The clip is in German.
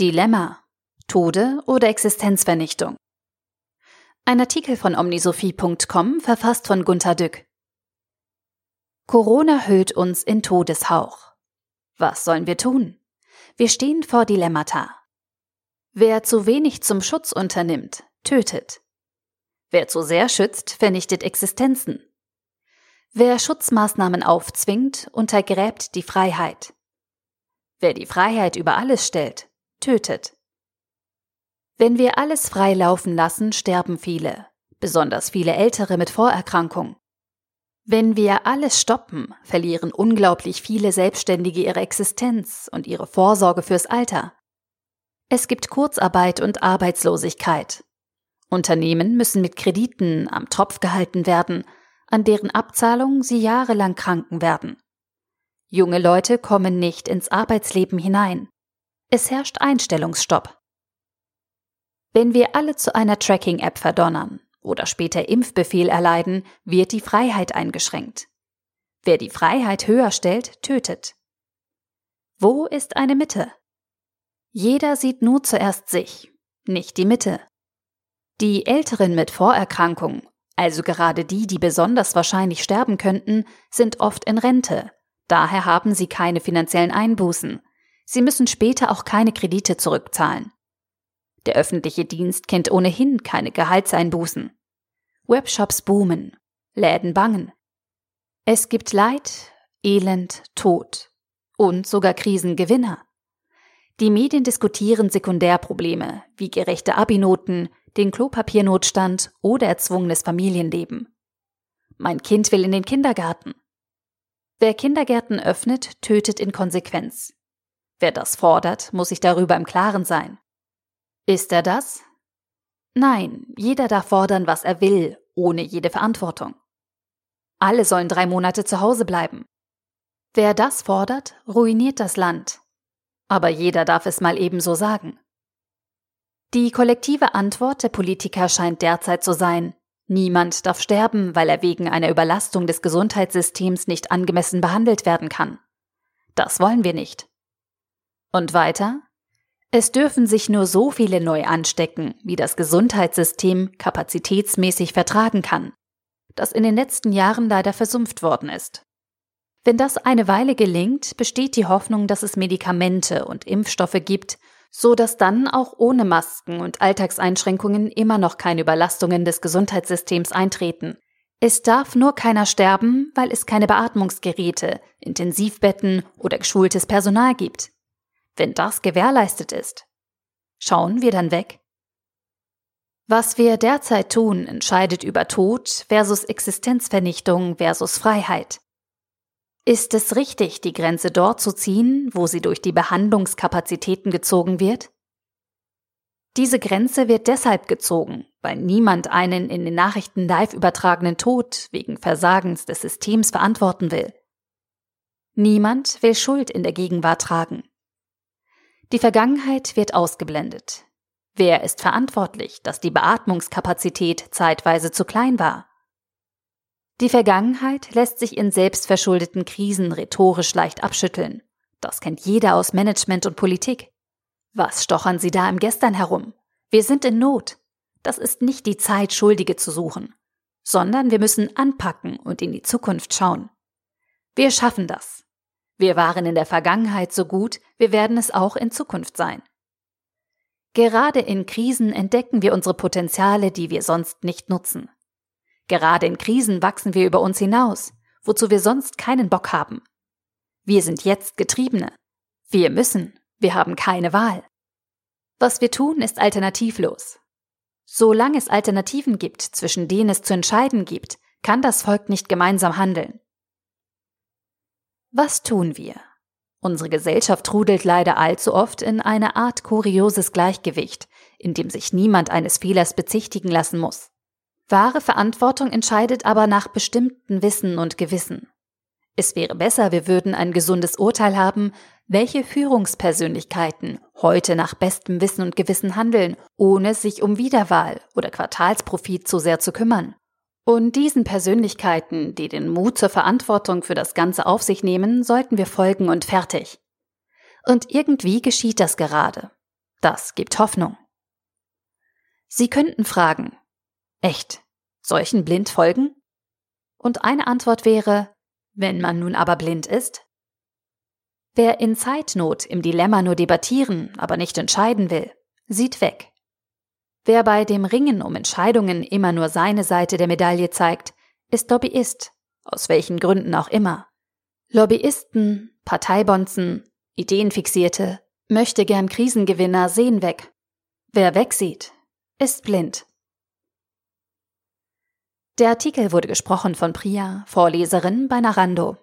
Dilemma. Tode oder Existenzvernichtung. Ein Artikel von omnisophie.com verfasst von Gunther Dück. Corona hüllt uns in Todeshauch. Was sollen wir tun? Wir stehen vor Dilemmata. Wer zu wenig zum Schutz unternimmt, tötet. Wer zu sehr schützt, vernichtet Existenzen. Wer Schutzmaßnahmen aufzwingt, untergräbt die Freiheit. Wer die Freiheit über alles stellt, tötet. Wenn wir alles frei laufen lassen, sterben viele, besonders viele Ältere mit Vorerkrankungen. Wenn wir alles stoppen, verlieren unglaublich viele Selbstständige ihre Existenz und ihre Vorsorge fürs Alter. Es gibt Kurzarbeit und Arbeitslosigkeit. Unternehmen müssen mit Krediten am Tropf gehalten werden, an deren Abzahlung sie jahrelang kranken werden. Junge Leute kommen nicht ins Arbeitsleben hinein. Es herrscht Einstellungsstopp. Wenn wir alle zu einer Tracking-App verdonnern oder später Impfbefehl erleiden, wird die Freiheit eingeschränkt. Wer die Freiheit höher stellt, tötet. Wo ist eine Mitte? Jeder sieht nur zuerst sich, nicht die Mitte. Die Älteren mit Vorerkrankungen, also gerade die, die besonders wahrscheinlich sterben könnten, sind oft in Rente. Daher haben sie keine finanziellen Einbußen. Sie müssen später auch keine Kredite zurückzahlen. Der öffentliche Dienst kennt ohnehin keine Gehaltseinbußen. Webshops boomen, Läden bangen. Es gibt Leid, Elend, Tod und sogar Krisengewinner. Die Medien diskutieren Sekundärprobleme wie gerechte Abinoten, den Klopapiernotstand oder erzwungenes Familienleben. Mein Kind will in den Kindergarten. Wer Kindergärten öffnet, tötet in Konsequenz. Wer das fordert, muss sich darüber im Klaren sein. Ist er das? Nein, jeder darf fordern, was er will, ohne jede Verantwortung. Alle sollen drei Monate zu Hause bleiben. Wer das fordert, ruiniert das Land. Aber jeder darf es mal ebenso sagen. Die kollektive Antwort der Politiker scheint derzeit zu sein, niemand darf sterben, weil er wegen einer Überlastung des Gesundheitssystems nicht angemessen behandelt werden kann. Das wollen wir nicht. Und weiter? Es dürfen sich nur so viele neu anstecken, wie das Gesundheitssystem kapazitätsmäßig vertragen kann, das in den letzten Jahren leider versumpft worden ist. Wenn das eine Weile gelingt, besteht die Hoffnung, dass es Medikamente und Impfstoffe gibt, so dass dann auch ohne Masken und Alltagseinschränkungen immer noch keine Überlastungen des Gesundheitssystems eintreten. Es darf nur keiner sterben, weil es keine Beatmungsgeräte, Intensivbetten oder geschultes Personal gibt. Wenn das gewährleistet ist, schauen wir dann weg? Was wir derzeit tun, entscheidet über Tod versus Existenzvernichtung versus Freiheit. Ist es richtig, die Grenze dort zu ziehen, wo sie durch die Behandlungskapazitäten gezogen wird? Diese Grenze wird deshalb gezogen, weil niemand einen in den Nachrichten live übertragenen Tod wegen Versagens des Systems verantworten will. Niemand will Schuld in der Gegenwart tragen. Die Vergangenheit wird ausgeblendet. Wer ist verantwortlich, dass die Beatmungskapazität zeitweise zu klein war? Die Vergangenheit lässt sich in selbstverschuldeten Krisen rhetorisch leicht abschütteln. Das kennt jeder aus Management und Politik. Was stochern Sie da im Gestern herum? Wir sind in Not. Das ist nicht die Zeit, Schuldige zu suchen, sondern wir müssen anpacken und in die Zukunft schauen. Wir schaffen das. Wir waren in der Vergangenheit so gut, wir werden es auch in Zukunft sein. Gerade in Krisen entdecken wir unsere Potenziale, die wir sonst nicht nutzen. Gerade in Krisen wachsen wir über uns hinaus, wozu wir sonst keinen Bock haben. Wir sind jetzt Getriebene. Wir müssen. Wir haben keine Wahl. Was wir tun, ist alternativlos. Solange es Alternativen gibt, zwischen denen es zu entscheiden gibt, kann das Volk nicht gemeinsam handeln. Was tun wir? Unsere Gesellschaft trudelt leider allzu oft in eine Art kurioses Gleichgewicht, in dem sich niemand eines Fehlers bezichtigen lassen muss. Wahre Verantwortung entscheidet aber nach bestimmten Wissen und Gewissen. Es wäre besser, wir würden ein gesundes Urteil haben, welche Führungspersönlichkeiten heute nach bestem Wissen und Gewissen handeln, ohne sich um Wiederwahl oder Quartalsprofit zu sehr zu kümmern. Und diesen Persönlichkeiten, die den Mut zur Verantwortung für das Ganze auf sich nehmen, sollten wir folgen und fertig. Und irgendwie geschieht das gerade. Das gibt Hoffnung. Sie könnten fragen, echt, solchen blind folgen? Und eine Antwort wäre, wenn man nun aber blind ist? Wer in Zeitnot im Dilemma nur debattieren, aber nicht entscheiden will, sieht weg. Wer bei dem Ringen um Entscheidungen immer nur seine Seite der Medaille zeigt, ist Lobbyist, aus welchen Gründen auch immer. Lobbyisten, Parteibonzen, Ideenfixierte, möchte gern Krisengewinner sehen weg. Wer wegsieht, ist blind. Der Artikel wurde gesprochen von Priya, Vorleserin bei Narando.